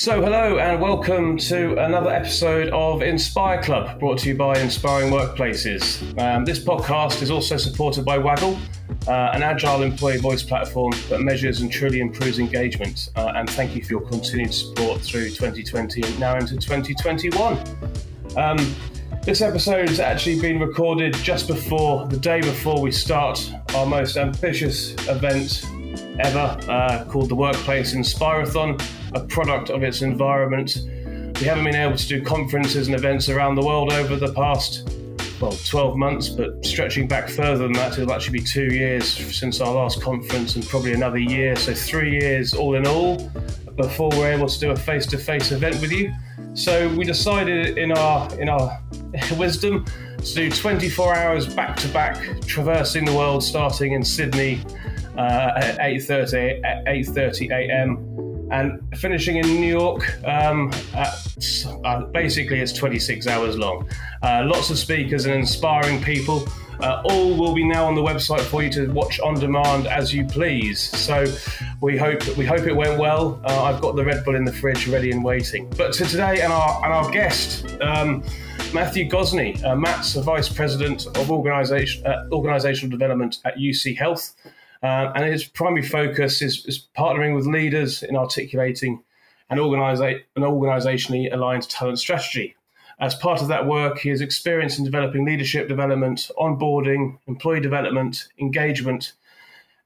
So, hello and welcome to another episode of Inspire Club, brought to you by Inspiring Workplaces. Um, this podcast is also supported by Waggl, uh, an agile employee voice platform that measures and truly improves engagement. Uh, and thank you for your continued support through 2020 and now into 2021. Um, this episode has actually been recorded just before the day before we start our most ambitious event ever uh, called the Workplace Inspirathon, a product of its environment. We haven't been able to do conferences and events around the world over the past, well, 12 months, but stretching back further than that, it'll actually be two years since our last conference and probably another year, so three years all in all before we're able to do a face-to-face event with you. So we decided in our in our wisdom to do 24 hours back to back, traversing the world, starting in Sydney uh, at 8:30 at 8:30 a.m. and finishing in New York. Um, at, uh, basically, it's 26 hours long. Uh, lots of speakers and inspiring people. Uh, all will be now on the website for you to watch on demand as you please. So we hope we hope it went well. Uh, I've got the Red Bull in the fridge, ready and waiting. But to today and our and our guest. Um, Matthew Gosney. Uh, Matt's the Vice President of Organization, uh, Organizational Development at UC Health. Uh, and his primary focus is, is, partnering with leaders in articulating an, organiza- an organizationally aligned talent strategy. As part of that work, he has experience in developing leadership development, onboarding, employee development, engagement,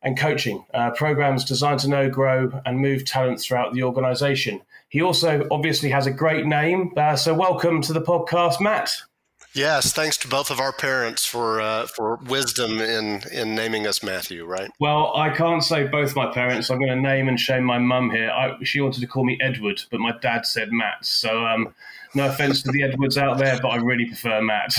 and coaching uh, programs designed to know, grow, and move talent throughout the organization. He also obviously has a great name. Uh, so, welcome to the podcast, Matt. Yes, thanks to both of our parents for uh, for wisdom in in naming us Matthew. Right. Well, I can't say both my parents. I'm going to name and shame my mum here. I, she wanted to call me Edward, but my dad said Matt. So, um, no offense to the Edwards out there, but I really prefer Matt.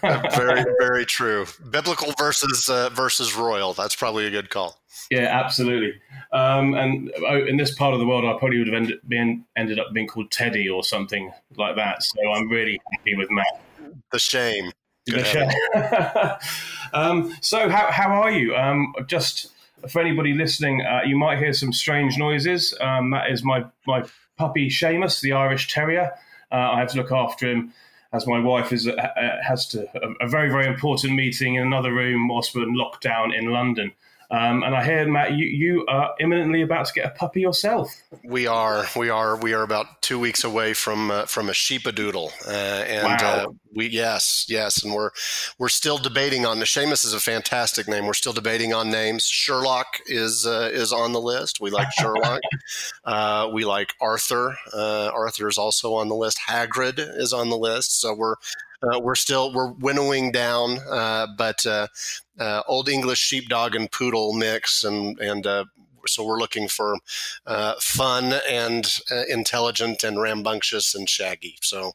very, very true. Biblical versus uh, versus royal. That's probably a good call. Yeah, absolutely. Um, and oh, in this part of the world, I probably would have ended, been, ended up being called Teddy or something like that. So I'm really happy with Matt. The shame. The shame. um, so, how, how are you? Um, just for anybody listening, uh, you might hear some strange noises. Um, that is my, my puppy Seamus, the Irish Terrier. Uh, I have to look after him as my wife is uh, has to a, a, very very important meeting in another room whilst we're in lockdown in London. Um, and I hear Matt, you, you are imminently about to get a puppy yourself. We are, we are, we are about two weeks away from uh, from a sheepadoodle, uh, and wow. uh, we yes, yes, and we're we're still debating on. The Seamus is a fantastic name. We're still debating on names. Sherlock is uh, is on the list. We like Sherlock. Uh, we like Arthur. Uh, Arthur is also on the list. Hagrid is on the list. So we're uh, we're still we're winnowing down, uh, but uh, uh old English sheepdog and poodle mix, and and uh, so we're looking for uh, fun and intelligent and rambunctious and shaggy. So.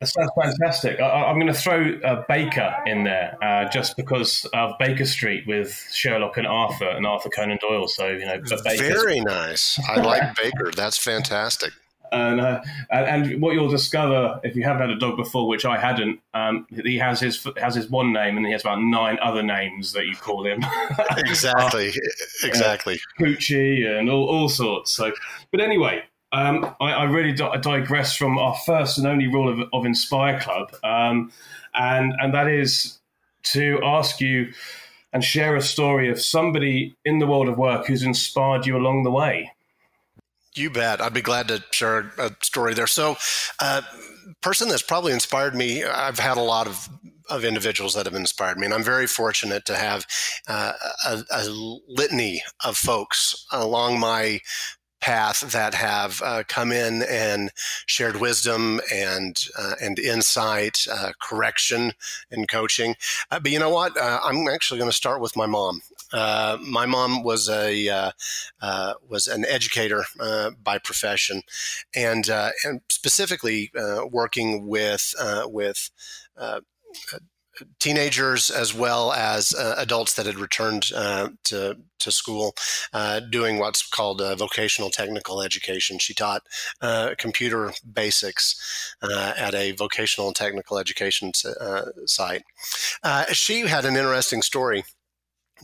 That sounds fantastic. I, am going to throw Baker in there just because of Baker Street with Sherlock and Arthur and Arthur Conan Doyle. So you know, very nice. I like Baker. That's fantastic. And, uh, and what you'll discover if you haven't had a dog before, which I hadn't, um, he has his has his one name and he has about nine other names that you call him. exactly, exactly. Uh, Poochie and all, all sorts. So, but anyway, um, I, I, really di- digress from our first and only rule of, of Inspire Club, um, and and that is to ask you and share a story of somebody in the world of work who's inspired you along the way. You bet. I'd be glad to share a story there. So, uh, person that's probably inspired me, I've had a lot of of individuals that have inspired me, and I'm very fortunate to have uh, a, a, litany of folks along my path that have uh, come in and shared wisdom and uh, and insight, uh, correction, and coaching. Uh, but you know what? Uh, I'm actually going to start with my mom. Uh, my mom was a uh, uh, was an educator uh, by profession, and uh, and specifically working with with teenagers as well as uh, adults that had returned uh, to, to school uh, doing what's called vocational technical education. She taught computer basics at a vocational and technical education site. she had an interesting story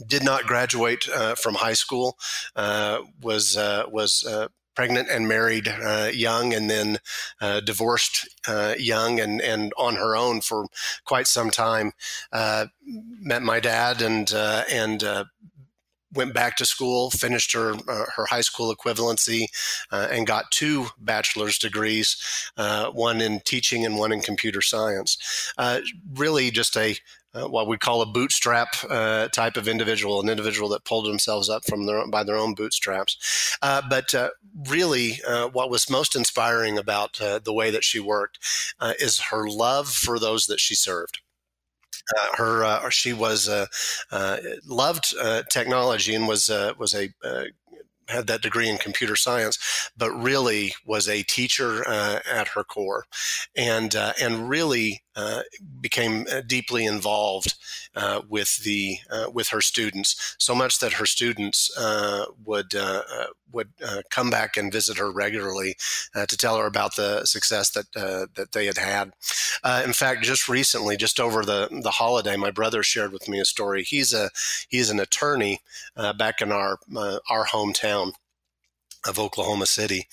did not graduate uh, from high school. Uh, was uh, was uh, pregnant and married uh, young, and then uh, divorced young, and and on her own for quite some time. Met my dad, and and went back to school, finished her her high school equivalency, and got two bachelor's degrees, one in teaching and one in computer science. really, just a uh, what we call a bootstrap uh, type of individual, an individual that pulled themselves up from their by their own bootstraps. Uh, but uh, really, uh, what was most inspiring about uh, the way that she worked is her love for those that she served. her, she was loved technology and was was a had that degree in computer science, but really was a teacher uh, at her core, and uh, and really uh, became uh, deeply involved uh, with the uh, with her students. So much that her students uh, would uh, uh, would come back and visit her regularly to tell her about the success that that they had had. in fact, just recently, just over the the holiday, my brother shared with me a story. He's a he's an attorney back in our our hometown of Oklahoma City,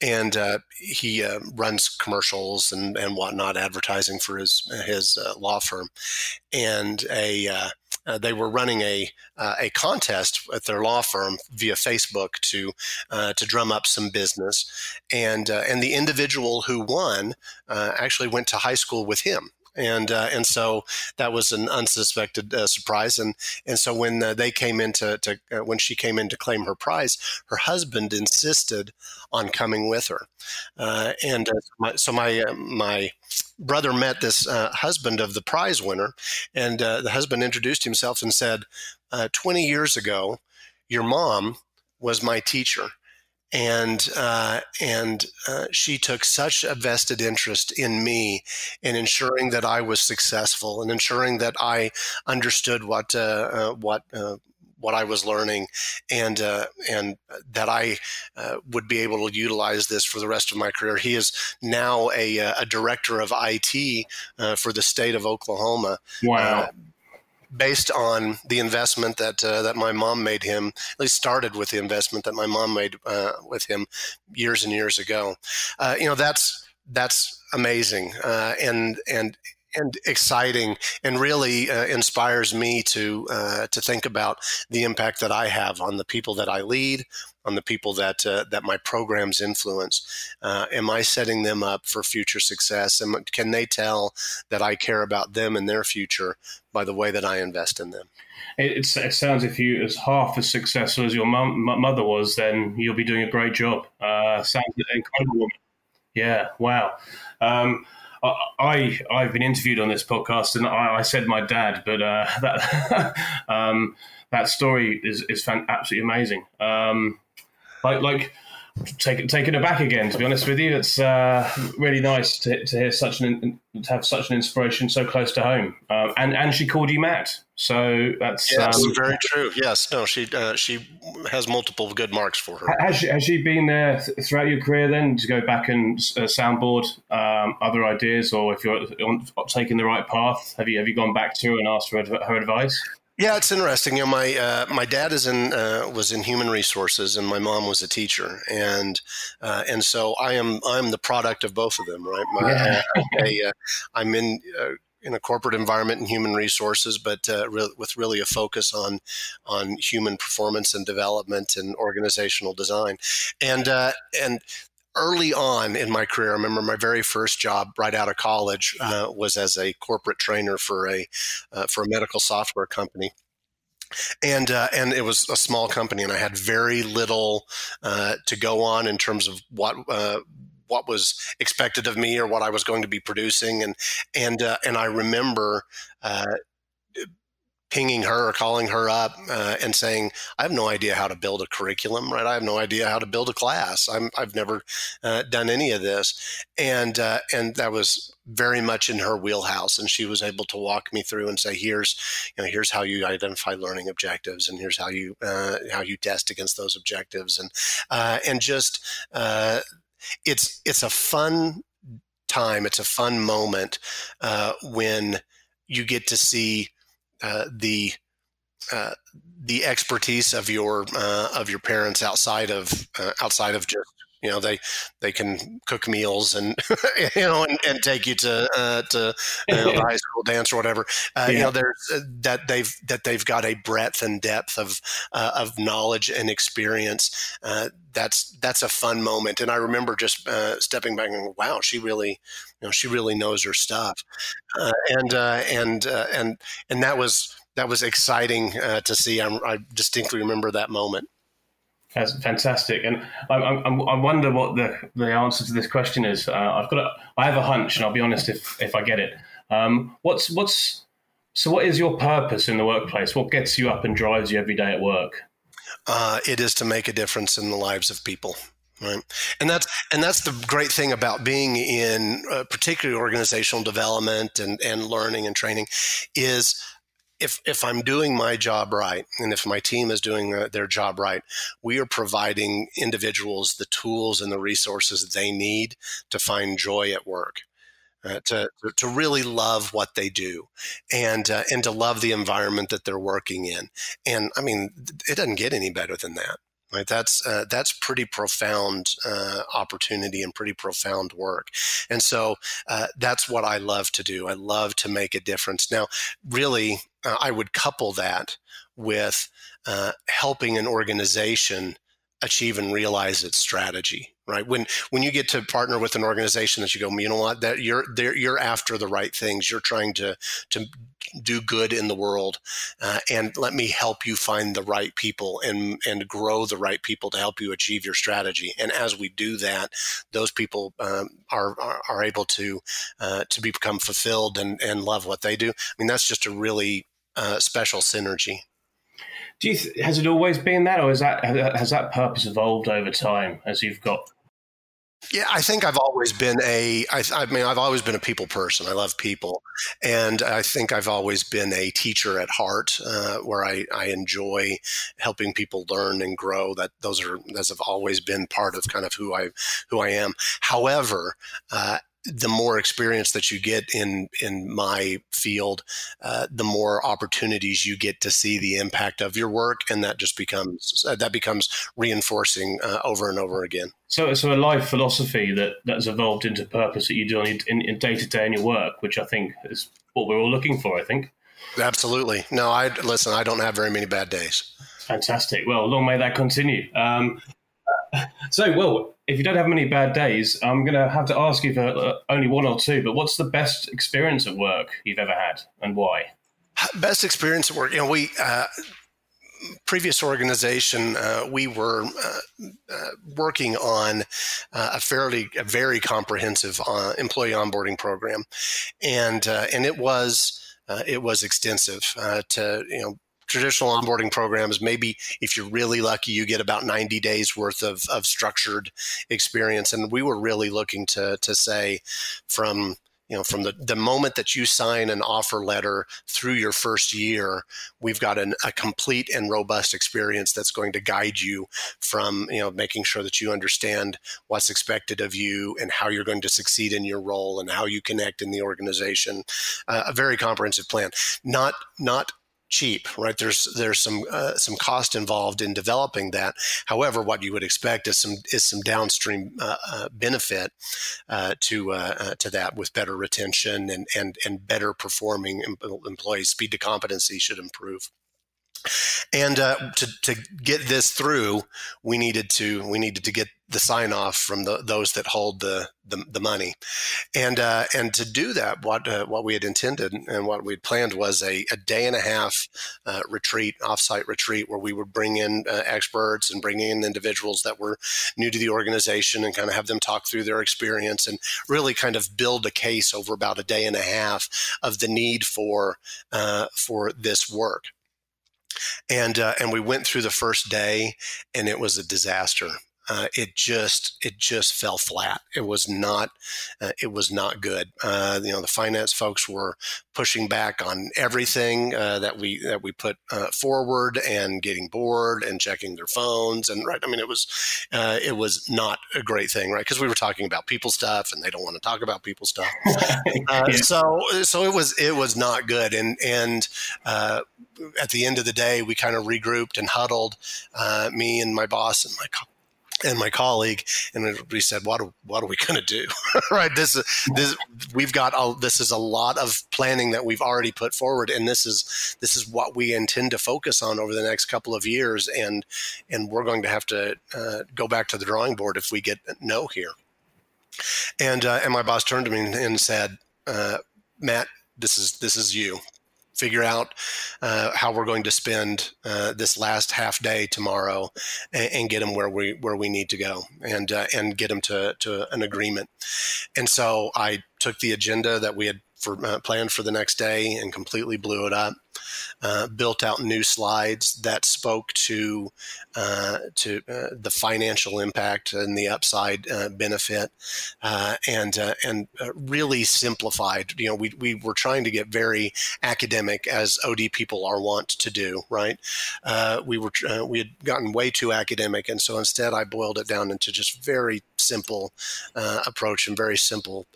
and uh, he uh, runs commercials and, and whatnot, advertising for his his uh, law firm. And a uh, uh, they were running a uh, a contest at their law firm via Facebook to to drum up some business, and and the individual who won actually went to high school with him and uh, and so that was an unsuspected uh, surprise. And and so when uh, they came into to, uh, when she came in to claim her prize, her husband insisted on coming with her. Uh, and uh, my, so my my brother met this husband of the prize winner, and the husband introduced himself and said, "20 years ago, your mom was my teacher." And uh, and uh, she took such a vested interest in me in ensuring that I was successful and ensuring that I understood what uh, uh what uh, what I was learning, and uh, and that I would be able to utilize this for the rest of my career. He is now a, a director of IT for the state of Oklahoma. Wow based on the investment that uh, that my mom made him. At least started with the investment that my mom made uh, with him years and years ago. Uh, you know, that's that's amazing, uh, and and and exciting and really uh, inspires me to uh, to think about the impact that I have on the people that I lead, on the people that uh, that my programs influence. Uh, am I setting them up for future success? And can they tell that I care about them and their future by the way that I invest in them? It, it sounds if you as half as successful as your mom, mother was, then you'll be doing a great job. Uh, sounds incredible. Yeah, wow. Um, I I've been interviewed on this podcast, and I, I said my dad, but uh, that um, that story is is fan- absolutely amazing. Um, like like taken taken aback again. To be honest with you, it's uh, really nice to, to hear such an to have such an inspiration so close to home. Um, and and she called you Matt, so that's yes, um, very true. Yes, no, she uh, she has multiple good marks for her. Has she, has she been there th- throughout your career? Then to go back and uh, soundboard um, other ideas, or if you're on, taking the right path, have you have you gone back to her and asked for her advice? Yeah, it's interesting. You know, my uh, my dad is in uh, was in human resources, and my mom was a teacher, and uh, and so I am I'm the product of both of them, right? My, yeah. I, am uh, in uh, in a corporate environment in human resources, but uh, re- with really a focus on on human performance and development and organizational design, and and early on in my career, I remember my very first job right out of college uh, was as a corporate trainer for a uh, for a medical software company. And uh, and it was a small company, and I had very little uh, to go on in terms of what uh, what was expected of me or what I was going to be producing, and and uh, and I remember pinging her or calling her up uh, and saying, I have no idea how to build a curriculum, right? I have no idea how to build a class. i have never uh, done any of this. And, uh, and that was very much in her wheelhouse. And she was able to walk me through and say, here's, you know, here's how you identify learning objectives and here's how you, uh, how you test against those objectives. And, uh, and just, uh, it's, it's a fun time. It's a fun moment when you get to see the uh, the expertise of your uh, of your parents outside of uh, outside of just You know, they they can cook meals and you know and, and take you to uh, to you know, the high school dance or whatever. Uh, yeah. You know, there's uh, that they've that they've got a breadth and depth of uh, of knowledge and experience. Uh, that's that's a fun moment, and I remember just uh, stepping back and wow, she really you know she really knows her stuff, and and and and that was that was exciting to see. I, I distinctly remember that moment. That's fantastic, and I, I, I, wonder what the, the answer to this question is. Uh, I've got, a, I have a hunch, and I'll be honest if if I get it. Um, what's what's so? What is your purpose in the workplace? What gets you up and drives you every day at work? Uh, it is to make a difference in the lives of people right and that's and that's the great thing about being in uh, particularly organizational development and and learning and training is if if I'm doing my job right, and if my team is doing uh, their job right, we are providing individuals the tools and the resources they need to find joy at work. Uh, to to really love what they do, and uh, and to love the environment that they're working in, and I mean, it doesn't get any better than that. Right, that's uh, that's pretty profound uh, opportunity and pretty profound work, and so uh, that's what I love to do. I love to make a difference. Now, really, uh, I would couple that with uh, helping an organization achieve and realize its strategy right? When when you get to partner with an organization that you go you know what? That you're you're after the right things. You're trying to to do good in the world uh, and let me help you find the right people and and grow the right people to help you achieve your strategy. And as we do that those people um, are, are, are able to uh, to become fulfilled and and love what they do. I mean that's just a really uh, special synergy. Do you th- has it always been that, or has that has that purpose evolved over time as you've got? Yeah, I think I've always been a. I, I mean, I've always been a people person. I love people, and I think I've always been a teacher at heart, uh, where I, I enjoy helping people learn and grow. That those are those have always been part of kind of who I who I am. However, uh, the more experience that you get in in my field, uh, the more opportunities you get to see the impact of your work, and that just becomes uh, that becomes reinforcing uh, over and over again. So, so a life philosophy that that's evolved into purpose that you do in day to day in your work, which I think is what we're all looking for. I think. Absolutely. No, I listen. I don't have very many bad days. Fantastic. Well, long may that continue. Um, so, well, if you don't have many bad days, I'm going to have to ask you for uh, only one or two. But what's the best experience at work you've ever had, and why? Best experience at work. You know, we uh, previous organization, uh, we were uh, uh, working on uh, a fairly, a very comprehensive employee onboarding program, and and it was it was extensive to you know traditional onboarding programs, maybe if you're really lucky, you get about 90 days worth of, of structured experience. And we were really looking to, to say from you know from the, the moment that you sign an offer letter through your first year we've got an, a complete and robust experience that's going to guide you from you know making sure that you understand what's expected of you and how you're going to succeed in your role and how you connect in the organization uh, a very comprehensive plan not not cheap, right? There's there's some uh, some cost involved in developing that. However, what you would expect is some is some downstream uh, uh, benefit uh, to uh, uh, to that with better retention and and and better performing employees. Speed to competency should improve. And to, to get this through, we needed to we needed to get the sign off from the, those that hold the the, the money, and uh, and to do that, what uh, what we had intended and what we had planned was a, a day and a half uh, retreat, offsite retreat, where we would bring in uh, experts and bring in individuals that were new to the organization and kind of have them talk through their experience and really kind of build a case over about a day and a half of the need for uh, for this work and uh, and we went through the first day, and it was a disaster. Uh, it just it just fell flat. It was not uh, it was not good. Uh, you know, the finance folks were pushing back on everything uh, that we that we put uh, forward, and getting bored and checking their phones. And right, I mean, it was uh, it was not a great thing, right? Because we were talking about people stuff, and they don't want to talk about people stuff. yeah. So so it was it was not good. And and at the end of the day, we kind of regrouped and huddled, me and my boss and my and my colleague, and we said, "What are, what are we going to do?" right? This is this we've got all this is a lot of planning that we've already put forward, and this is this is what we intend to focus on over the next couple of years, and and we're going to have to uh, go back to the drawing board if we get no here. And uh, and my boss turned to me and said, uh, "Matt, this is this is you figure out uh, how we're going to spend uh, this last half day tomorrow and, and, get them where we where we need to go and uh, and get them to, to an agreement. And so I took the agenda that we had for, uh, planned for the next day and completely blew it up uh, built out new slides that spoke to uh, to uh, the financial impact and the upside uh, benefit, uh, and and really simplified. You know, we we were trying to get very academic as OD people are wont to do. Right? we were we had gotten way too academic, and so instead I boiled it down into just very simple approach and very simple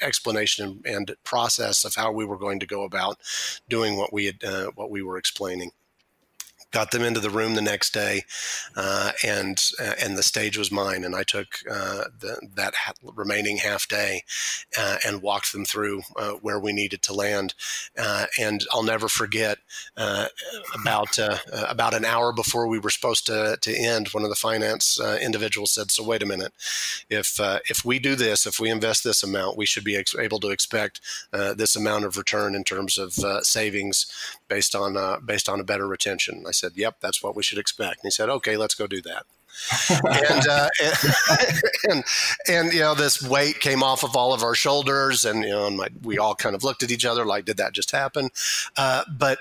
explanation and, and process of how we were going to go about doing what we had uh, what we were explaining got them into the room the next day, uh, and uh, and the stage was mine. And I took uh, the, that ha- remaining half day uh, and walked them through uh, where we needed to land. Uh, and I'll never forget about about an hour before we were supposed to to end, one of the finance individuals said, "So wait a minute, if if we do this, if we invest this amount, we should be ex- able to expect this amount of return in terms of savings based on based on a better retention." I said, "Yep, that's what we should expect." And he said, "Okay, let's go do that." and, uh, and, and, and you know this weight came off of all of our shoulders, and you know, and my, we all kind of looked at each other like, "Did that just happen?" Uh, but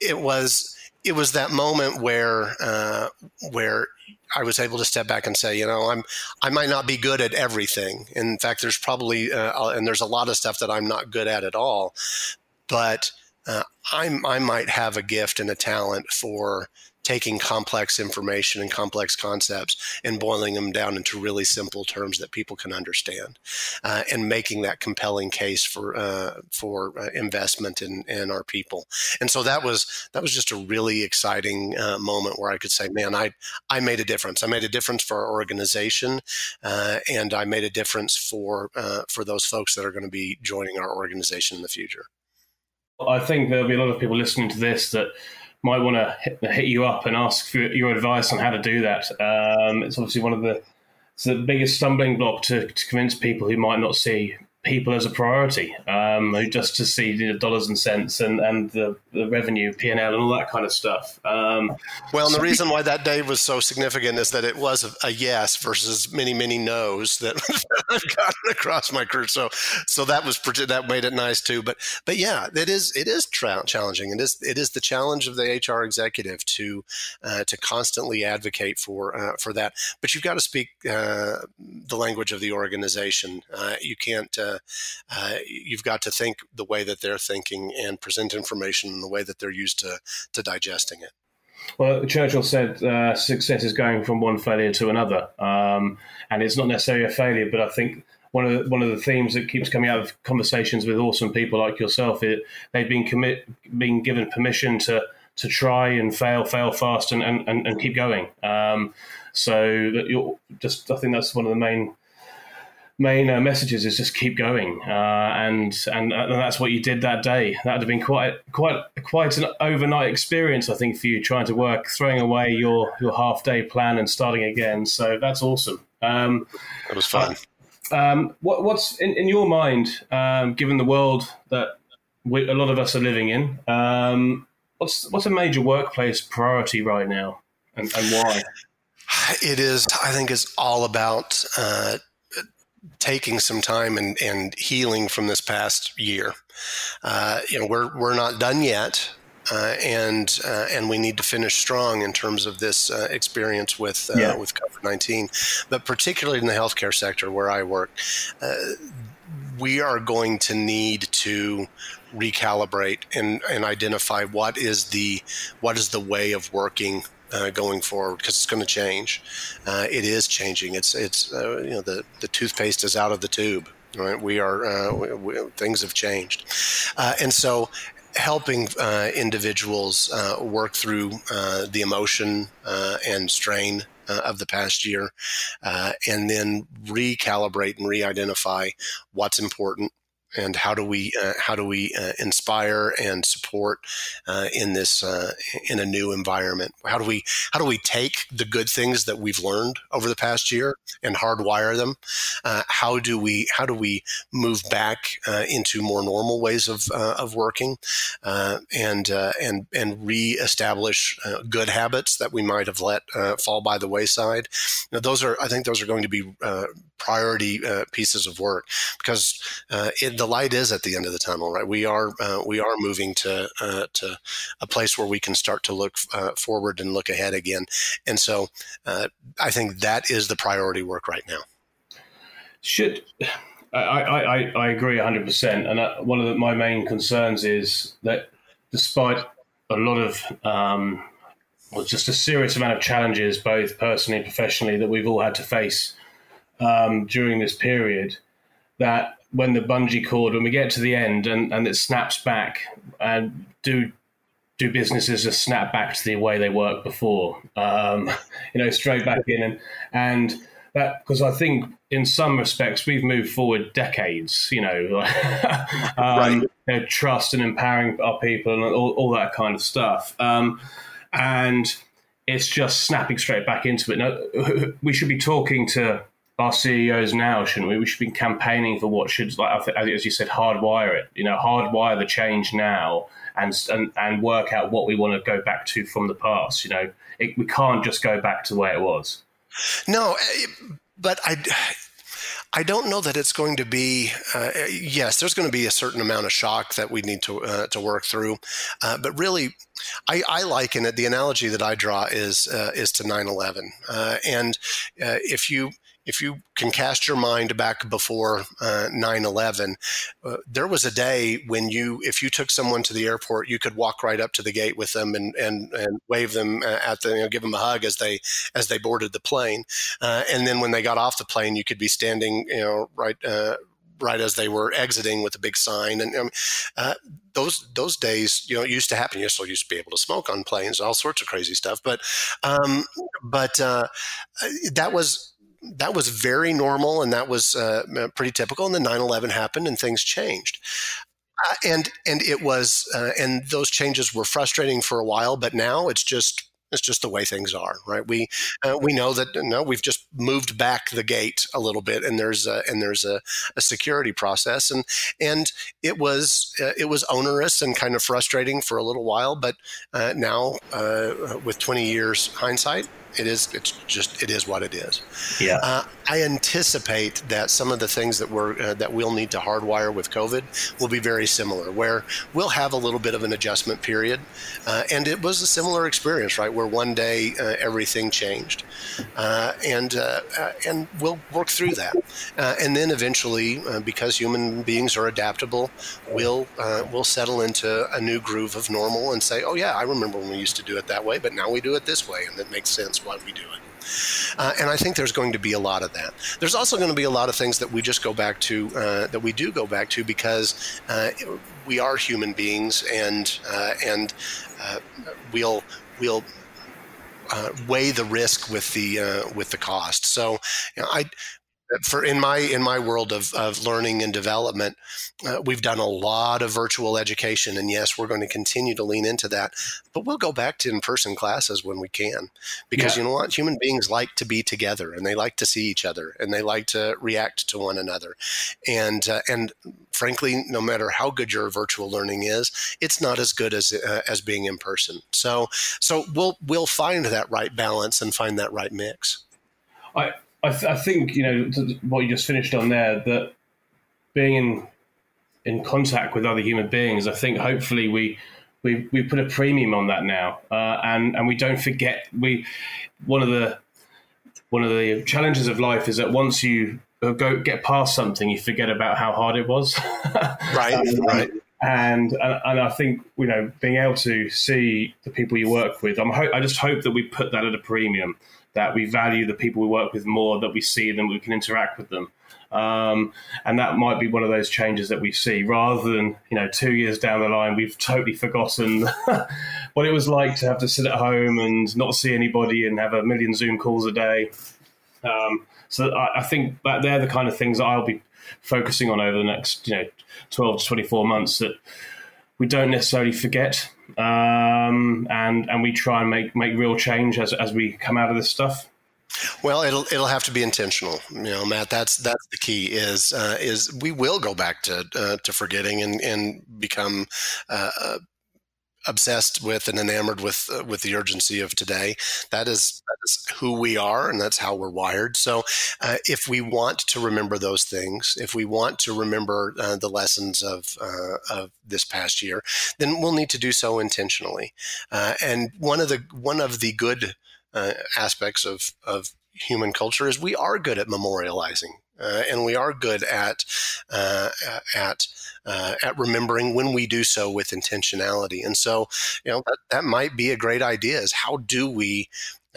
it was it was that moment where uh, where I was able to step back and say, you know, I'm I might not be good at everything. In fact, there's probably uh, and there's a lot of stuff that I'm not good at at all, but uh, I, I might have a gift and a talent for taking complex information and complex concepts and boiling them down into really simple terms that people can understand, uh, and making that compelling case for uh, for uh, investment in, in our people. And so that was that was just a really exciting uh, moment where I could say, "Man, I I made a difference. I made a difference for our organization, uh, and I made a difference for uh, for those folks that are going to be joining our organization in the future." I think there'll be a lot of people listening to this that might want to hit, you up and ask for your advice on how to do that. Um, it's obviously one of the it's the biggest stumbling block to, to convince people who might not see people as a priority, um, just to see the dollars and cents and, and the, the revenue, P and L, and all that kind of stuff. Um, well, and so the reason why that day was so significant is that it was a, a yes versus many many no's that I've gotten across my career. So so that was that made it nice too. But but yeah, it is it is tra- challenging. It is it is the challenge of the HR executive to uh, to constantly advocate for uh, for that. But you've got to speak uh, the language of the organization. Uh, you can't uh, uh, you've got to think the way that they're thinking and present information in the way that they're used to to digesting it. Well, Churchill said uh, success is going from one failure to another, um, and it's not necessarily a failure. But I think one of the, one of the themes that keeps coming out of conversations with awesome people like yourself is they've been commit being given permission to to try and fail, fail fast, and and, and, keep going. Um, so that you're just, I think that's one of the main main uh, messages is just keep going, uh, and, and and that's what you did that day. That would have been quite quite quite an overnight experience, I think, for you trying to work, throwing away your your half day plan and starting again. So that's awesome. Um, it was fun. Uh, um, what, what's in, in your mind, um, given the world that we, a lot of us are living in? Um, what's what's a major workplace priority right now, and, and why? It is. I think it's all about uh, taking some time and, and healing from this past year. Uh, you know, we're we're not done yet, uh, and uh, and we need to finish strong in terms of this uh, experience with uh, yeah. with COVID nineteen, but particularly in the healthcare sector where I work, uh, we are going to need to recalibrate and, and identify what is the what is the way of working uh, going forward because it's going to change. Uh, it is changing. It's it's uh, you know the the toothpaste is out of the tube. Right? We are uh, we, we, things have changed, uh, and so helping uh, individuals work through the emotion and strain uh, of the past year, uh, and then recalibrate and re-identify what's important and how do we uh, how do we uh, inspire and support uh, in this uh, in a new environment? How do we how do we take the good things that we've learned over the past year and hardwire them? Uh, how do we how do we move back uh, into more normal ways of of working and and and reestablish good habits that we might have let fall by the wayside? Now, those are I think those are going to be priority pieces of work because in the the light is at the end of the tunnel, right? We are uh, we are moving to uh, to a place where we can start to look uh, forward and look ahead again, and so uh, I think that is the priority work right now. Should I I, I agree hundred percent, and uh, one of the, my main concerns is that despite a lot of um, well, just a serious amount of challenges, both personally and professionally, that we've all had to face um, during this period, that when the bungee cord, when we get to the end and, and it snaps back, and do do businesses just snap back to the way they worked before? Um, you know, straight back in and and that because I think in some respects we've moved forward decades. You know, um, right. you know, trust and empowering our people and all, all that kind of stuff. Um, and it's just snapping straight back into it. Now, we should be talking to our CEOs now, shouldn't we? We should be campaigning for what should, like as you said, hardwire it. You know, hardwire the change now, and and and work out what we want to go back to from the past. You know, it, we can't just go back to the way it was. No, eh, but I. I don't know that it's going to be. Uh, yes, there's going to be a certain amount of shock that we need to uh, to work through, uh, but really, I, I, liken it. The analogy that I draw is uh, is to 9/11, uh, and uh, if you if you can cast your mind back before uh, 9-11 uh, there was a day when you if you took someone to the airport you could walk right up to the gate with them and and, and wave them uh, at the you know, give them a hug as they as they boarded the plane uh, and then when they got off the plane you could be standing you know right uh, right as they were exiting with a big sign. And um, uh, those those days, you know, used to happen. You still used to be able to smoke on planes, all sorts of crazy stuff. But um, but uh, that was that was very normal and that was uh, pretty typical. And then 9 11 happened and things changed. Uh, and and it was uh, and those changes were frustrating for a while, but now it's just it's just the way things are, right? We uh, we know that no, we've just moved back the gate a little bit, and there's a, and there's a, a security process, and and it was uh, it was onerous and kind of frustrating for a little while, but uh, now uh, with 20 years hindsight, it is. It's just. It is what it is. Yeah. Uh, I anticipate that some of the things that we're uh, that we'll need to hardwire with COVID will be very similar, where we'll have a little bit of an adjustment period, uh, and it was a similar experience, right? Where one day uh, everything changed, uh, and uh, and we'll work through that, and then eventually, because human beings are adaptable, we'll we'll settle into a new groove of normal and say, oh yeah, I remember when we used to do it that way, but now we do it this way, and it makes sense why we do it. Uh, and I think there's going to be a lot of that. There's also going to be a lot of things that we just go back to, uh, that we do go back to because uh, we are human beings and, uh, and uh, we'll, we'll, uh, weigh the risk with the with the cost. So, you know, I for in my in my world of, of learning and development uh, we've done a lot of virtual education and yes we're going to continue to lean into that but we'll go back to in-person classes when we can because yeah. you know what? Human beings like to be together and they like to see each other and they like to react to one another and uh, and frankly no matter how good your virtual learning is it's not as good as uh, as being in person. So so we'll we'll find that right balance and find that right mix. I, I, th- I think you know what you just finished on there that being in in contact with other human beings. I think hopefully we we we put a premium on that now, uh, and and we don't forget we one of the one of the challenges of life is that once you go get past something, you forget about how hard it was. right, um, right. And, and and I think you know being able to see the people you work with, I'm ho- I just hope that we put that at a premium that we value the people we work with more, that we see them, we can interact with them. Um, and that might be one of those changes that we see rather than, you know, two years down the line, we've totally forgotten what it was like to have to sit at home and not see anybody and have a million Zoom calls a day. Um, so I, I, think that they're the kind of things that I'll be focusing on over the next, you know, 12 to 24 months that we don't necessarily forget. Um, and, and we try and make, make real change as, as we come out of this stuff. Well, it'll it'll have to be intentional, you know, Matt. That's that's the key. Is uh, is we will go back to uh, to forgetting and and become uh, uh obsessed with and enamored with uh, with the urgency of today. That is that is who we are, and that's how we're wired. So, uh, if we want to remember those things, if we want to remember uh, the lessons of uh, of this past year, then we'll need to do so intentionally. Uh, and one of the one of the good uh, aspects of of human culture is we are good at memorializing uh, and we are good at uh, at uh, at remembering when we do so with intentionality. And so, you know, that, that might be a great idea. Is how do we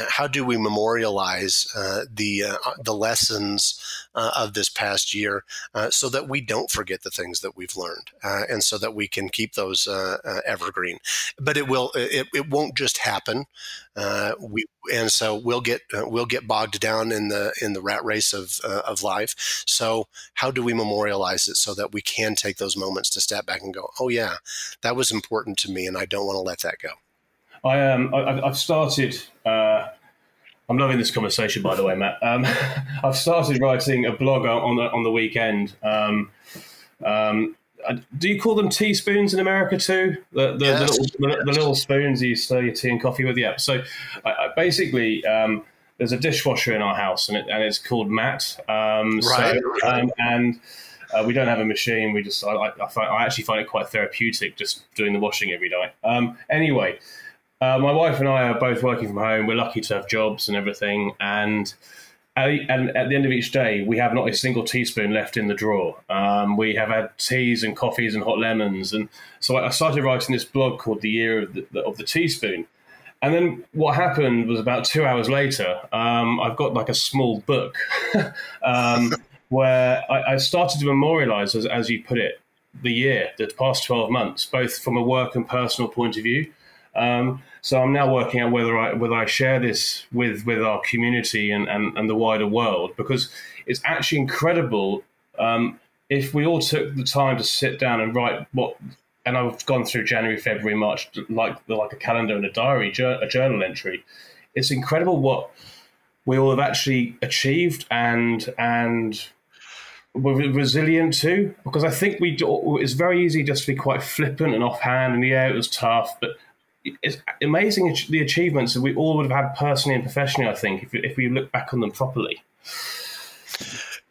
how do we memorialize uh, the uh, the lessons uh, of this past year uh, so that we don't forget the things that we've learned uh, and so that we can keep those uh, evergreen? But it will it, it won't just happen we and so we'll get we'll get bogged down in the in the rat race of of life. So how do we memorialize it so that we can take those moments to step back and go oh yeah that was important to me and I don't want to let that go I um I, have started. Uh, I'm loving this conversation, by the way, Matt. Um, I've started writing a blog on the on the weekend. Um, um, do you call them teaspoons in America too? The, the, the, little, the, the little, spoons you stir your tea and coffee with. Yeah. So I, I basically, um, there's a dishwasher in our house, and, it, and it's called Matt. Um, right. So, um, and uh, we don't have a machine. We just I, I, find, I, actually find it quite therapeutic just doing the washing every night. Um, anyway, uh, my wife and I are both working from home. We're lucky to have jobs and everything. And at, and at the end of each day, we have not a single teaspoon left in the drawer. Um, we have had teas and coffees and hot lemons. And so I started writing this blog called The Year of the, of the Teaspoon. And then what happened was about two hours later, um, I've got like a small book um, where I, I, started to memorialize, as, as you put it, the year, the past 12 months, both from a work and personal point of view. Um, so I'm now working out whether I whether I share this with with our community and and, and the wider world because it's actually incredible um, if we all took the time to sit down and write what. And I've gone through January, February, March, like like a calendar and a diary, a journal entry. It's incredible what we all have actually achieved and and we're resilient too because I think we do, it's very easy just to be quite flippant and offhand and yeah it was tough but it's amazing the achievements that we all would have had personally and professionally. I think if, if we look back on them properly.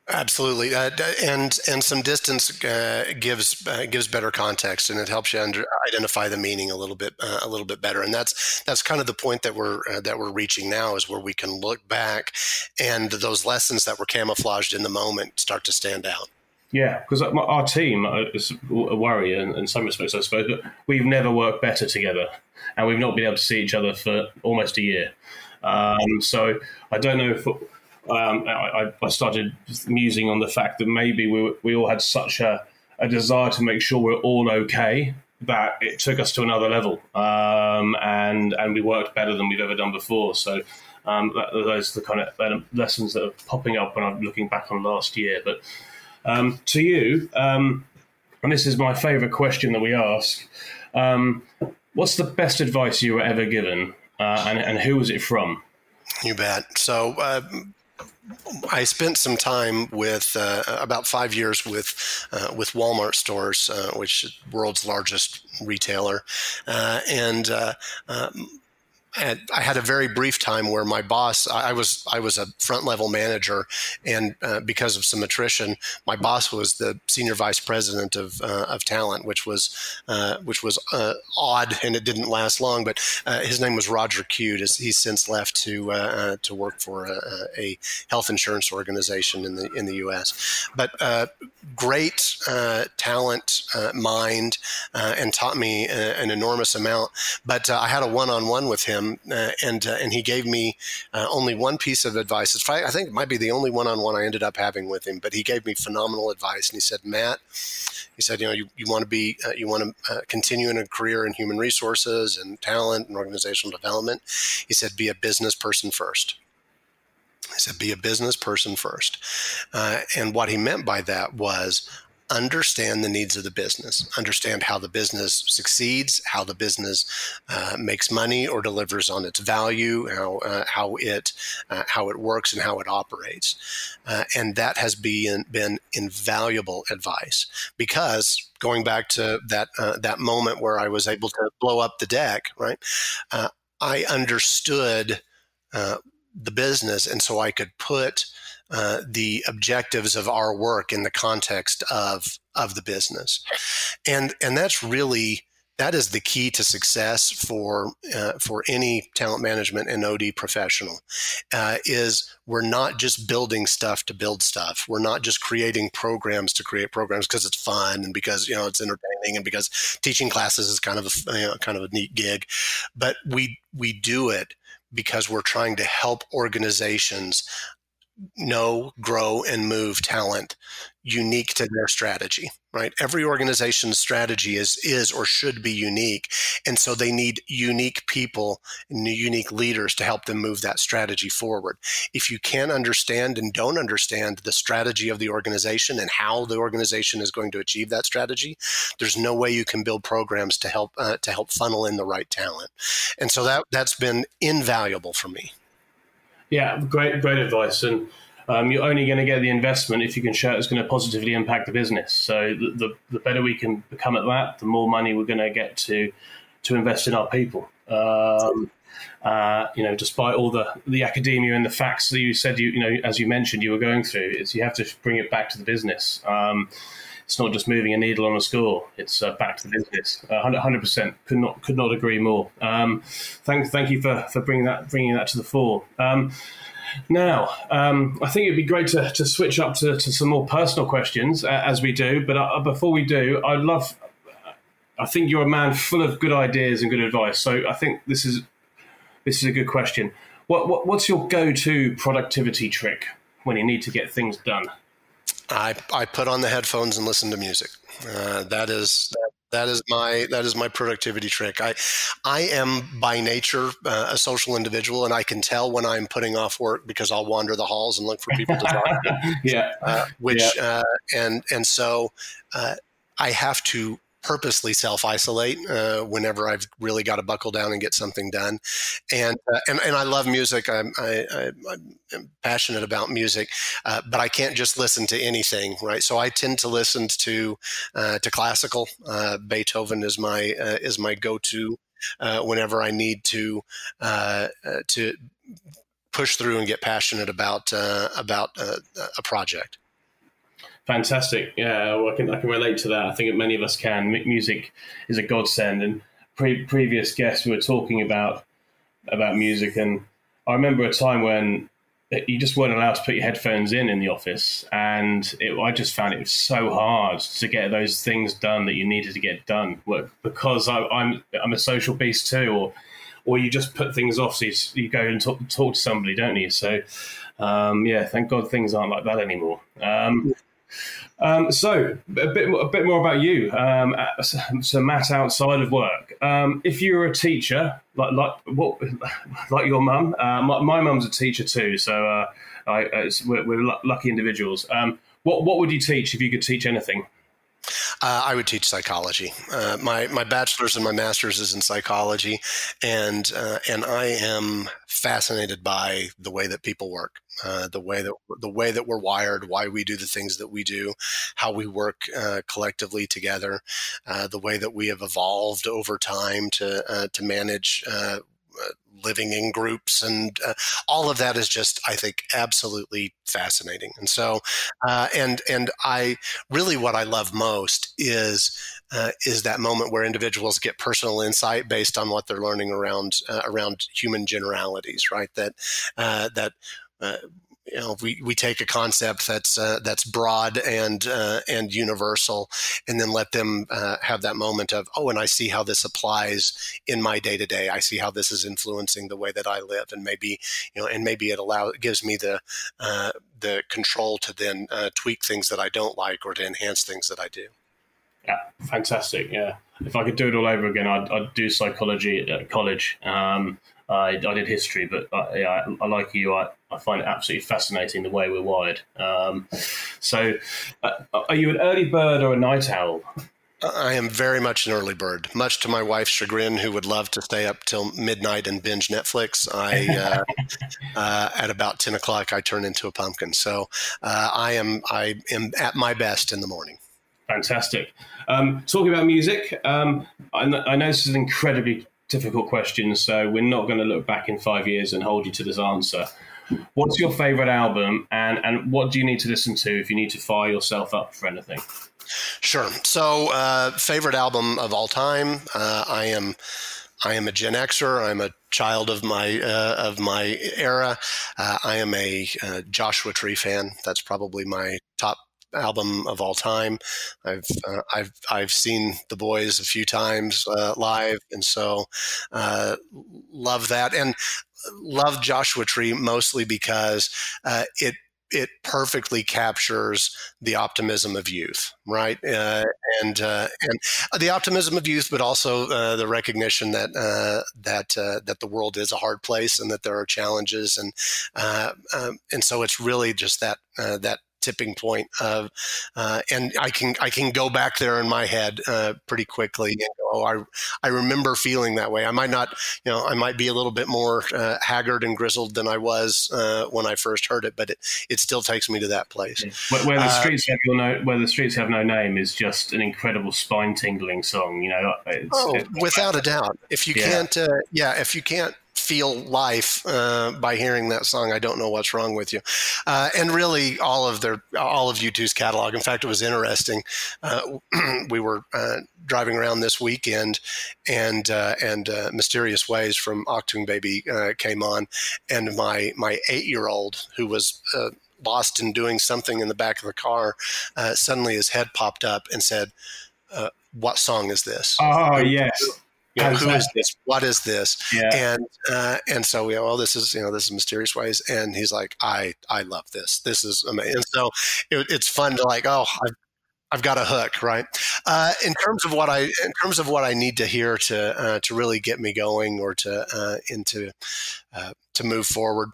Absolutely, uh, and and some distance uh, gives uh, gives better context, and it helps you under, identify the meaning a little bit uh, a little bit better. And that's that's kind of the point that we're uh, that we're reaching now is where we can look back, and those lessons that were camouflaged in the moment start to stand out. Yeah, because our team is a worry in, in some respects, I suppose, but we've never worked better together and we've not been able to see each other for almost a year. Um, so I don't know if um, I, I, started musing on the fact that maybe we, we all had such a, a desire to make sure we're all okay that it took us to another level, um, and and we worked better than we've ever done before. So um, that, those are the kind of lessons that are popping up when I'm looking back on last year. But um, to you, um, and this is my favourite question that we ask. Um, What's the best advice you were ever given, uh, and, and who was it from? You bet. So, uh, I spent some time with uh, about five years with uh, with Walmart stores, uh, which world's largest retailer, uh, and uh, um, and I had a very brief time where my boss, I was I was a front level manager, and uh, because of some attrition, my boss was the senior vice president of, uh, of talent, which was uh, which was uh, odd, and it didn't last long. But uh, his name was Roger Cute. He's since left to uh, to work for a, a, health insurance organization in the in the U.S. But great talent, mind, and taught me a, an enormous amount. But I had a one-on-one with him, Um, uh, and uh, and he gave me uh, only one piece of advice. It's probably, I think it might be the only one-on-one I ended up having with him. But he gave me phenomenal advice, and he said, Matt, he said, you know, you, you want to be, uh, you want to continue in a career in human resources and talent and organizational development. He said, be a business person first. He said, be a business person first. Uh, and what he meant by that was understand the needs of the business, understand how the business succeeds, how the business uh, makes money or delivers on its value, how uh, how it uh, how it works and how it operates, uh, and that has been been invaluable advice because going back to that uh, that moment where I was able to blow up the deck, right? Uh, I understood the business, and so I could put uh, the objectives of our work in the context of of the business, and and that's really that is the key to success for uh, for any talent management and OD professional. Uh, is we're not just building stuff to build stuff. We're not just creating programs to create programs because it's fun and because you know it's entertaining and because teaching classes is kind of a you know, kind of a neat gig, but we we do it because we're trying to help organizations know, grow, and move talent unique to their strategy, right? Every organization's strategy is is or should be unique, and so they need unique people and unique leaders to help them move that strategy forward. If you can't understand and don't understand the strategy of the organization and how the organization is going to achieve that strategy, there's no way you can build programs to help uh, to help funnel in the right talent. And so that that's been invaluable for me. Yeah, great great advice and um, you're only going to get the investment if you can show it's going to positively impact the business. So the, the, the better we can become at that, the more money we're going to get to to invest in our people. Um, uh, you know, despite all the the academia and the facts that you said, you you know, as you mentioned, you were going through, is you have to bring it back to the business. Um, it's not just moving a needle on a score; it's uh, back to the business. Hundred percent, could not could not agree more. Um, thank thank you for, for bringing that bringing that to the fore. Um, now, um, I think it'd be great to, to switch up to, to some more personal questions uh, as we do. But uh, before we do, I'd love. I think you're a man full of good ideas and good advice. So I think this is this is a good question. What, what what's your go-to productivity trick when you need to get things done? I I put on the headphones and listen to music. Uh, that is that is my that is my productivity trick. I I am by nature uh, a social individual, and I can tell when I'm putting off work because I'll wander the halls and look for people to talk to. yeah, uh, which yeah. Uh, and and so uh, I have to purposely self isolate uh, whenever I've really got to buckle down and get something done. And uh, and, and I love music. I'm, I, am passionate about music, uh, but I can't just listen to anything, right? So I tend to listen to uh, to classical. Uh, Beethoven is my uh, is my go to whenever I need to to push through and get passionate about about a project. Fantastic. Yeah, well, I can I can relate to that. I think many of us can. Music is a godsend. And pre- previous guests were talking about about music, and I remember a time when you just weren't allowed to put your headphones in in the office, and it, I just found it was so hard to get those things done that you needed to get done because I, am I'm, I'm a social beast too, or or you just put things off, so you, you go and talk, talk to somebody, don't you? So. Um, yeah, thank God things aren't like that anymore. Um, um, so a bit a bit more about you. Um, so Matt, outside of work, um, if you were a teacher, like like what, like your mum, uh, my, my mum's a teacher too. So uh, I, we're, we're, lucky individuals. Um, what what would you teach if you could teach anything? Uh, I would teach psychology. Uh, my my bachelor's and my master's is in psychology, and uh, and I am fascinated by the way that people work, uh, the way that the way that we're wired, why we do the things that we do, how we work uh, collectively together, uh, the way that we have evolved over time to to manage living in groups and uh, all of that is just i think absolutely fascinating. And so uh, and and i really what i love most is uh, is that moment where individuals get personal insight based on what they're learning around uh, around human generalities right? That uh, that uh, you know we, we take a concept that's uh, that's broad and uh, and universal and then let them uh, have that moment of oh and I see how this applies in my day to day I see how this is influencing the way that I live. And maybe you know and maybe it allows gives me the uh, the control to then uh, tweak things that I don't like or to enhance things that I do. Yeah fantastic. Yeah. If I could do it all over again I'd, I'd do psychology at college. Um, I, I did history, but I, uh, I, I like you. I, I find it absolutely fascinating the way we're wired. Um, so, uh, are you an early bird or a night owl? I am very much an early bird, much to my wife's chagrin, who would love to stay up till midnight and binge Netflix. I, uh, uh, at about ten o'clock, I turn into a pumpkin. So uh, I am, I am at my best in the morning. Fantastic. Um, talking about music, um, I, I know this is incredibly difficult questions, so we're not going to look back in five years and hold you to this answer. What's your favorite album, and and what do you need to listen to if you need to fire yourself up for anything? Sure. So, uh, favorite album of all time. Uh, I am. I am a Gen Xer. I'm a child of my uh, of my era. Uh, I am a uh, Joshua Tree fan. That's probably my top album of all time. I've uh, I've I've seen the boys a few times uh, live, and so uh, love that, and love Joshua Tree mostly because uh, it it perfectly captures the optimism of youth, right? Uh, and uh, and the optimism of youth, but also uh, the recognition that uh, that uh, that the world is a hard place and that there are challenges, and um, and so it's really just that that tipping point of, uh, and I can I can go back there in my head uh, pretty quickly. And go, oh, I I remember feeling that way. I might not, you know, I might be a little bit more uh, haggard and grizzled than I was uh, when I first heard it, but it, it still takes me to that place. Where, where the uh, streets have no, where the streets have no name is just an incredible spine tingling song. You know, it's, oh, it's, without a doubt. If you yeah. can't, uh, yeah, if you can't feel life uh, by hearing that song. I don't know what's wrong with you. Uh, and really, all of their all of U2's catalog. In fact, it was interesting. Uh, we were uh, driving around this weekend, and uh, and uh, Mysterious Ways from Achtung Baby came on, and my my eight year old who was lost in doing something in the back of the car, suddenly his head popped up and said. what song is this? Oh yes, yeah, who is this? What is this? Yeah. And uh, and so we oh, this is you know this is mysterious ways, and he's like, I I love this. This is amazing. And so it, it's fun to like, oh, I've, I've got a hook, right? Uh, in terms of what I in terms of what I need to hear to uh, to really get me going or to uh, into uh, to move forward.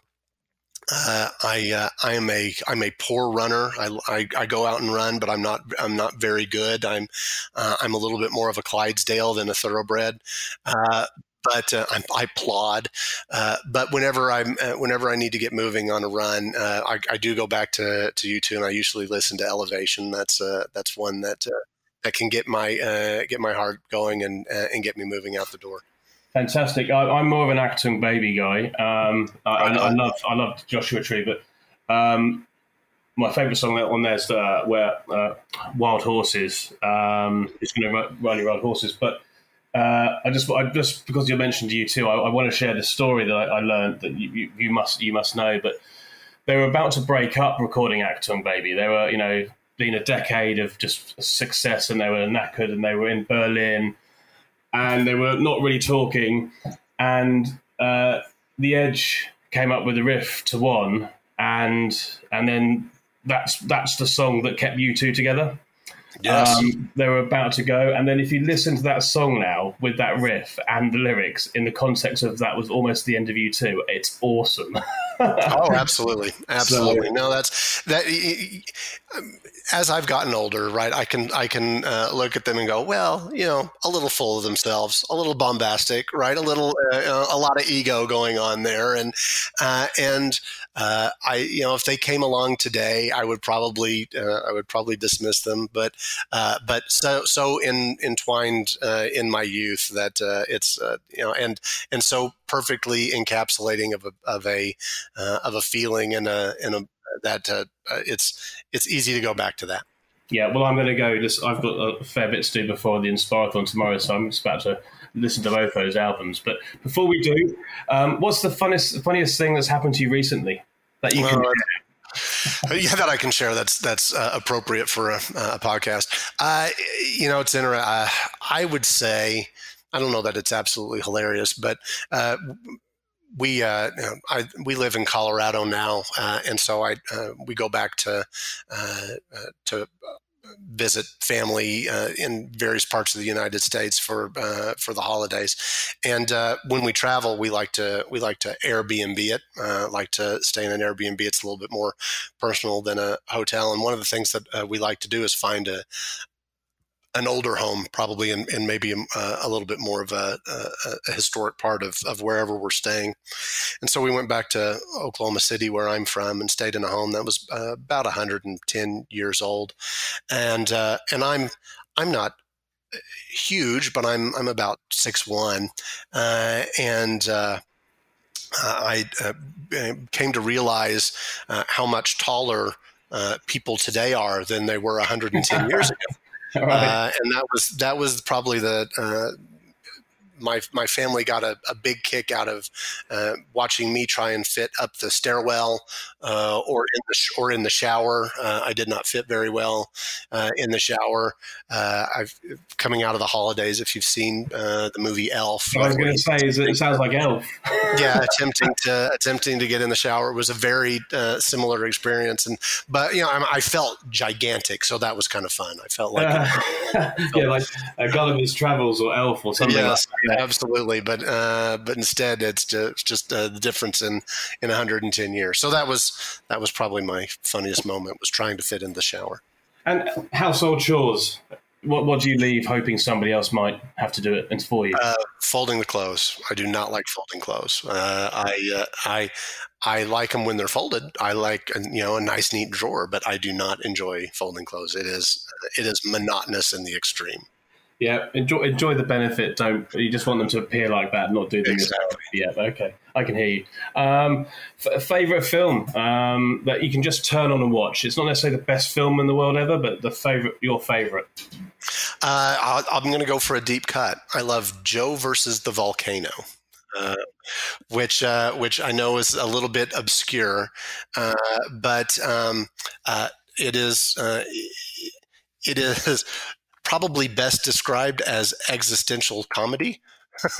Uh, I uh, I am a I'm a poor runner. I, I, I, go out and run, but I'm not I'm not very good. I'm uh, I'm a little bit more of a Clydesdale than a thoroughbred. Uh, but uh, i plod. Uh, but whenever I'm whenever I need to get moving on a run, I, I, do go back to to U2, and I usually listen to Elevation. That's that's one that that can get my get my heart going and and get me moving out the door. Fantastic. I, am more of an Achtung Baby guy. Um, I, I, I, love I love Joshua Tree, but um, my favourite song on there is uh, where uh, Wild Horses. Um, it's going to run Wild Horses, but uh, I just I just because you mentioned U2, I, I want to share the story that I, I learned that you, you, you, must you must know. But they were about to break up recording Achtung Baby. They were you know been a decade of just success, and they were knackered, and they were in Berlin and they were not really talking. And uh, the Edge came up with a riff to one, and and then that's that's the song that kept U2 together. Yes. Um, they were about to go, and then if you listen to that song now with that riff and the lyrics in the context of that was almost the end of U2, it's awesome. oh, absolutely, absolutely. So, no, that's that. As I've gotten older, right, I can I can uh, look at them and go, well, you know, a little full of themselves, a little bombastic, right, a little uh, a lot of ego going on there, and uh, and uh, I, you know, if they came along today, I would probably uh, I would probably dismiss them, but uh, but so so in, entwined in my youth that it's you know and and so perfectly encapsulating of a of a uh, of a feeling and a and a that uh, uh, it's it's easy to go back to that. Yeah, well, I'm going to go. This I've got a fair bit to do before the Inspirathon tomorrow, so I'm just about to listen to both those albums. But before we do, um, what's the funniest funniest thing that's happened to you recently? that you can. Well, yeah, that I can share. That's that's uh, appropriate for a, a podcast. Uh, you know, it's interesting. Uh, I would say I don't know that it's absolutely hilarious, but uh, we uh, you know, I, we live in Colorado now, uh, and so I uh, we go back to uh, uh, to visit family uh, in various parts of the United States for uh, for the holidays. And uh, when we travel, we like to we like to Airbnb it. Uh, like to stay in an Airbnb. It's a little bit more personal than a hotel. And one of the things that we like to do is find a, an older home, probably, and, and maybe a, a, little bit more of a, a, a, historic part of, of wherever we're staying. And so we went back to Oklahoma City, where I'm from, and stayed in a home that was uh, about 110 years old. And uh, and I'm I'm not huge, but I'm I'm about six one, uh, and. Uh, I uh, came to realize uh, how much taller people today are than they were 110 years ago. right. uh, and that was that was probably the uh, my my family got a, a big kick out of uh, watching me try and fit up the stairwell uh, or in the sh- or in the shower. Uh, I did not fit very well uh, in the shower. Uh, I've coming out of the holidays. If you've seen uh, the movie Elf, I was going to say is it sounds like Elf. yeah, attempting to attempting to get in the shower was a very similar experience. And but you know I, I, felt gigantic, so that was kind of fun. I felt like yeah, like Gulliver's Travels or Elf or something. Yes, like absolutely. But uh, but instead, it's just, just uh, the difference in in 110 years. So that was that was probably my funniest moment was trying to fit in the shower. And household chores. What what do you leave hoping somebody else might have to do it for you? Uh, folding the clothes. I do not like folding clothes. Uh, I uh, I I like them when they're folded. I like you know a nice neat drawer, but I do not enjoy folding clothes. It is it is monotonous in the extreme. Yeah, enjoy enjoy the benefit. Don't you just want them to appear like that, not do them exactly. Yeah, okay, I can hear you. Um, f- favorite film um, that you can just turn on and watch. It's not necessarily the best film in the world ever, but the favorite, your favorite. Uh, I'm going to go for a deep cut. I love Joe versus the volcano. Uh, which uh, which I know is a little bit obscure, uh, but um, uh, it is uh, it is probably best described as existential comedy.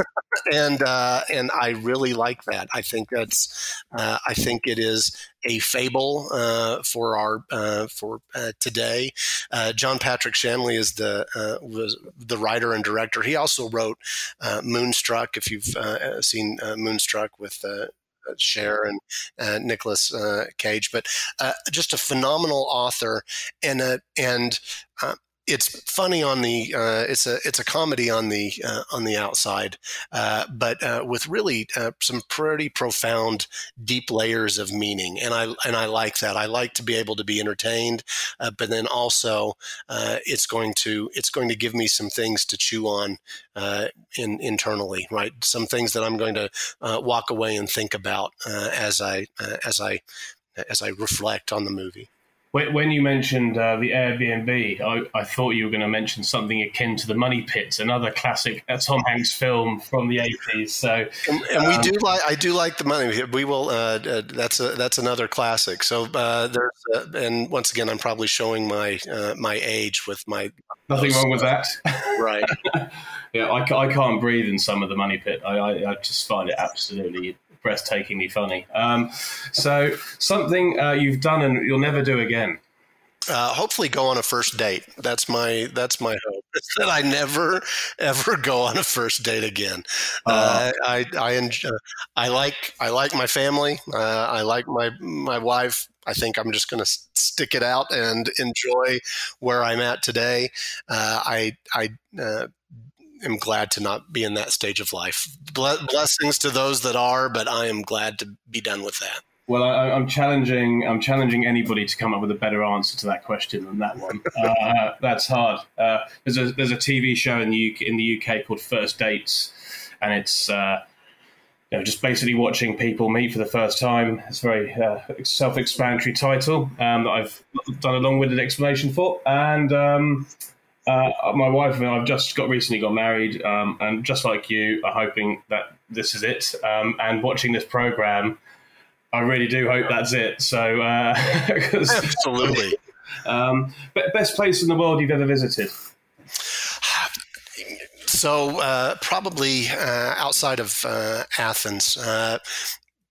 and uh, and I really like that. I think that's uh, I think it is a fable uh, for our uh, for uh, today. Uh, John Patrick Shanley is the was the writer and director. He also wrote Moonstruck. If you've seen Moonstruck with Cher and uh, Nicolas uh, Cage, but uh, just a phenomenal author and a, and it's funny on the uh, it's a it's a comedy on the uh, on the outside, uh, but uh, with really uh, some pretty profound, deep layers of meaning, and I and I like that. I like to be able to be entertained, uh, but then also it's going to it's going to give me some things to chew on in, internally, right? Some things that I'm going to walk away and think about as I as I as I reflect on the movie. When you mentioned uh, the Airbnb, I, I, thought you were going to mention something akin to the Money Pit, another classic uh, Tom Hanks film from the eighties. So, and, and um, we do like I do like the Money. We will. Uh, uh, that's a that's another classic. So uh, there's uh, and once again, I'm probably showing my my age with my. Nothing wrong with that, right? yeah, I, I can't breathe in some of the Money Pit. I, I, I just find it absolutely breathtakingly funny. Um, so something uh, you've done and you'll never do again. Uh, hopefully, go on a first date. That's my that's my hope. It's that I never ever go on a first date again. Uh, uh I I enjoy, I like I like my family. Uh, I like my my wife. I think I'm just going to stick it out and enjoy where I'm at today. Uh, I I am glad to not be in that stage of life. Blessings to those that are, but I am glad to be done with that. Well, I, am challenging. I'm challenging anybody to come up with a better answer to that question than that one. Uh, that's hard. Uh, there's a there's a TV show in the UK, in the UK called First Dates, and it's uh, you know just basically watching people meet for the first time. It's a very uh, self-explanatory title um, that I've done a long-winded explanation for, and um, uh, my wife and I have just got recently got married, um, and just like you, are hoping that this is it. Um, and watching this program, I really do hope that's it. So, uh, absolutely. Um, best place in the world you've ever visited? So, uh, probably uh, outside of uh, Athens.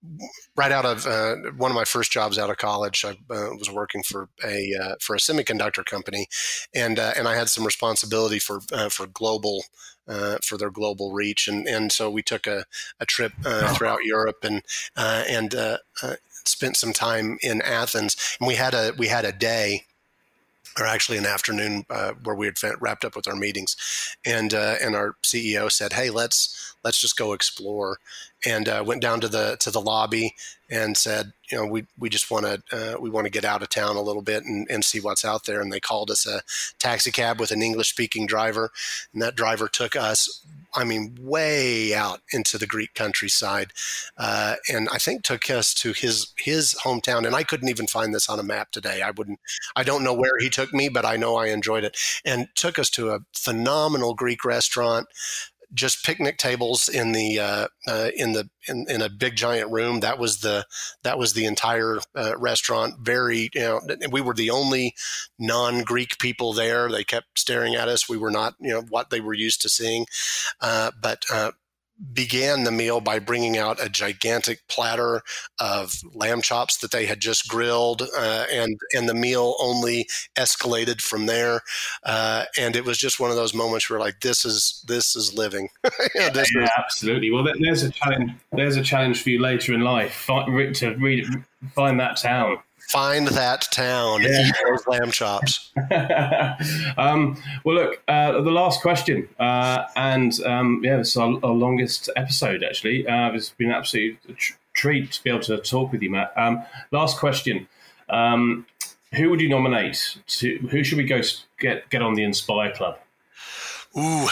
Uh, right out of uh, one of my first jobs out of college, I uh, was working for a for a semiconductor company, and and I had some responsibility for for global uh, for their global reach. And, and so we took a, a trip uh, throughout Europe and uh, and spent some time in Athens. And we had a we had a day or actually an afternoon uh, where we had wrapped up with our meetings, and uh, and our CEO said, "Hey, let's let's just go explore," and uh, went down to the to the lobby and said, "You know, we we just want to uh, we want to get out of town a little bit and, and see what's out there." And they called us a taxi cab with an English speaking driver, and that driver took us I mean, way out into the Greek countryside, uh, and I think took us to his his hometown. And I couldn't even find this on a map today. I wouldn't. I don't know where he took me, but I know I enjoyed it. And took us to a phenomenal Greek restaurant just picnic tables in the uh, uh, in the in, in, a big giant room. That was the that was the entire uh, restaurant. Very you know we were the only non Greek people there. They kept staring at us. We were not you know what they were used to seeing, uh, but uh, began the meal by bringing out a gigantic platter of lamb chops that they had just grilled, uh, and and the meal only escalated from there. Uh, and it was just one of those moments where like this is this is living. this yeah is- absolutely. Well, there's a challenge. There's a challenge for you later in life to read, find that town find that town yeah. eat those lamb chops. um, well, look, uh, the last question, uh, and um, yeah, this is our, our, longest episode actually. Uh, it's been an absolute tr- treat to be able to talk with you, Matt. Um, last question. Um, who would you nominate? To who should we go get get on the Inspire Club? Ooh,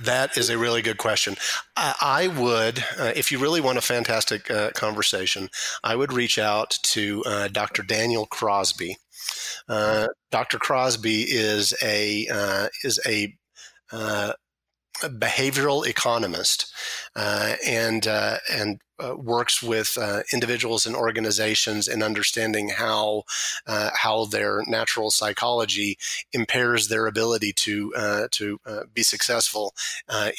that is a really good question. I, I would, uh, if you really want a fantastic uh, conversation, I would reach out to uh, Dr. Daniel Crosby. Uh, Dr. Crosby is a uh, is a uh, behavioral economist uh, and uh, and uh, works with uh, individuals and organizations in understanding how uh, how their natural psychology impairs their ability to uh, to be successful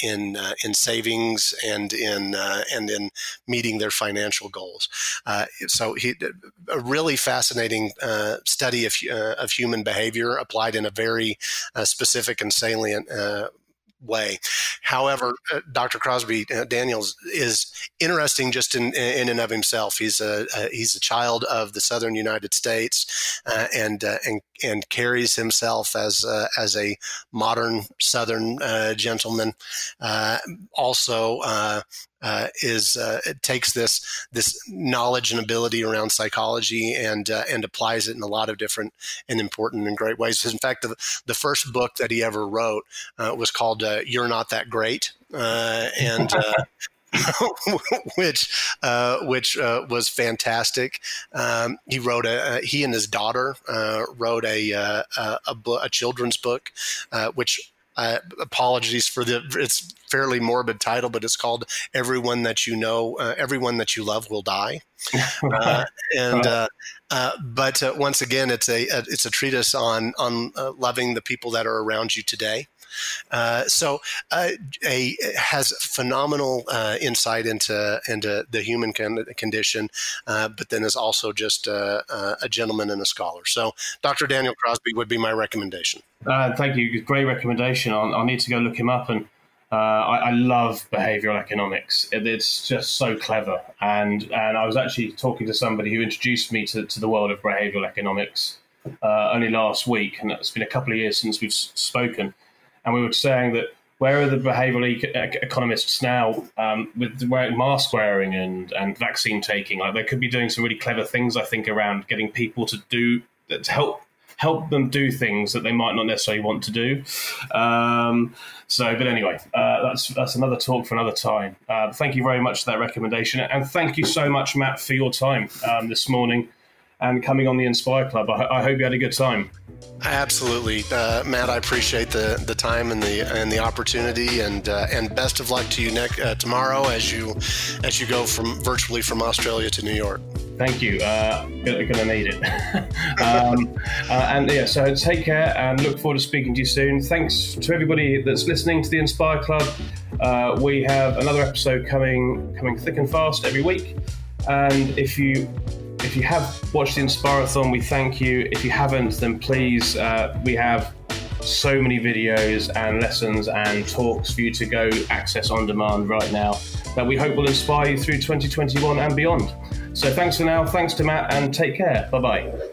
in in savings and in and in meeting their financial goals. so he a really fascinating study of of human behavior applied in a very specific and salient way. However, uh, Dr. Crosby uh, Daniels is interesting just in, in and of himself. He's a, a he's a child of the Southern United States, uh, and uh, and and carries himself as as a modern Southern uh, gentleman. Uh, also, uh, is uh, it takes this this knowledge and ability around psychology and uh, and applies it in a lot of different and important and great ways. In fact, the, the first book that he ever wrote uh, was called uh, "You're Not That Great," uh, and. which uh, which uh, was fantastic. Um, he wrote a he and his daughter uh, wrote a a, a, a, children's book, which uh, apologies for the it's fairly morbid title, but it's called "Everyone That You Know, uh, Everyone That You Love Will Die." uh, and uh, uh, but uh, once again, it's a, a, it's a treatise on on loving the people that are around you today. Uh, so uh, a has phenomenal uh, insight into into the human con- condition, uh, but then is also just a, a, gentleman and a scholar. So Dr. Daniel Crosby would be my recommendation. Uh, thank you. Great recommendation. I'll, I'll, need to go look him up and. I, I, love behavioral economics. It, it's just so clever, and and I was actually talking to somebody who introduced me to, to the world of behavioral economics only last week, and it's been a couple of years since we've spoken and we were saying that where are the behavioral e- economists now um, with mask wearing and, and vaccine taking? Like they could be doing some really clever things, I think, around getting people to do to help help them do things that they might not necessarily want to do. Um, so, but anyway, uh, that's that's another talk for another time. Uh, thank you very much for that recommendation, and thank you so much, Matt, for your time um, this morning and coming on the Inspire Club. I, I hope you had a good time. Absolutely, uh, Matt. I appreciate the, the time and the and the opportunity, and uh, and best of luck to you next uh, tomorrow as you as you go from virtually from Australia to New York. Thank you. Uh, going to need it. um, uh, and yeah, so take care and look forward to speaking to you soon. Thanks to everybody that's listening to the Inspire Club. Uh, we have another episode coming coming thick and fast every week. And if you if you have watched the Inspireathon, we thank you. If you haven't, then please, uh, we have so many videos and lessons and talks for you to go access on demand right now that we hope will inspire you through 2021 and beyond. So thanks for now. Thanks to Matt and take care. Bye bye.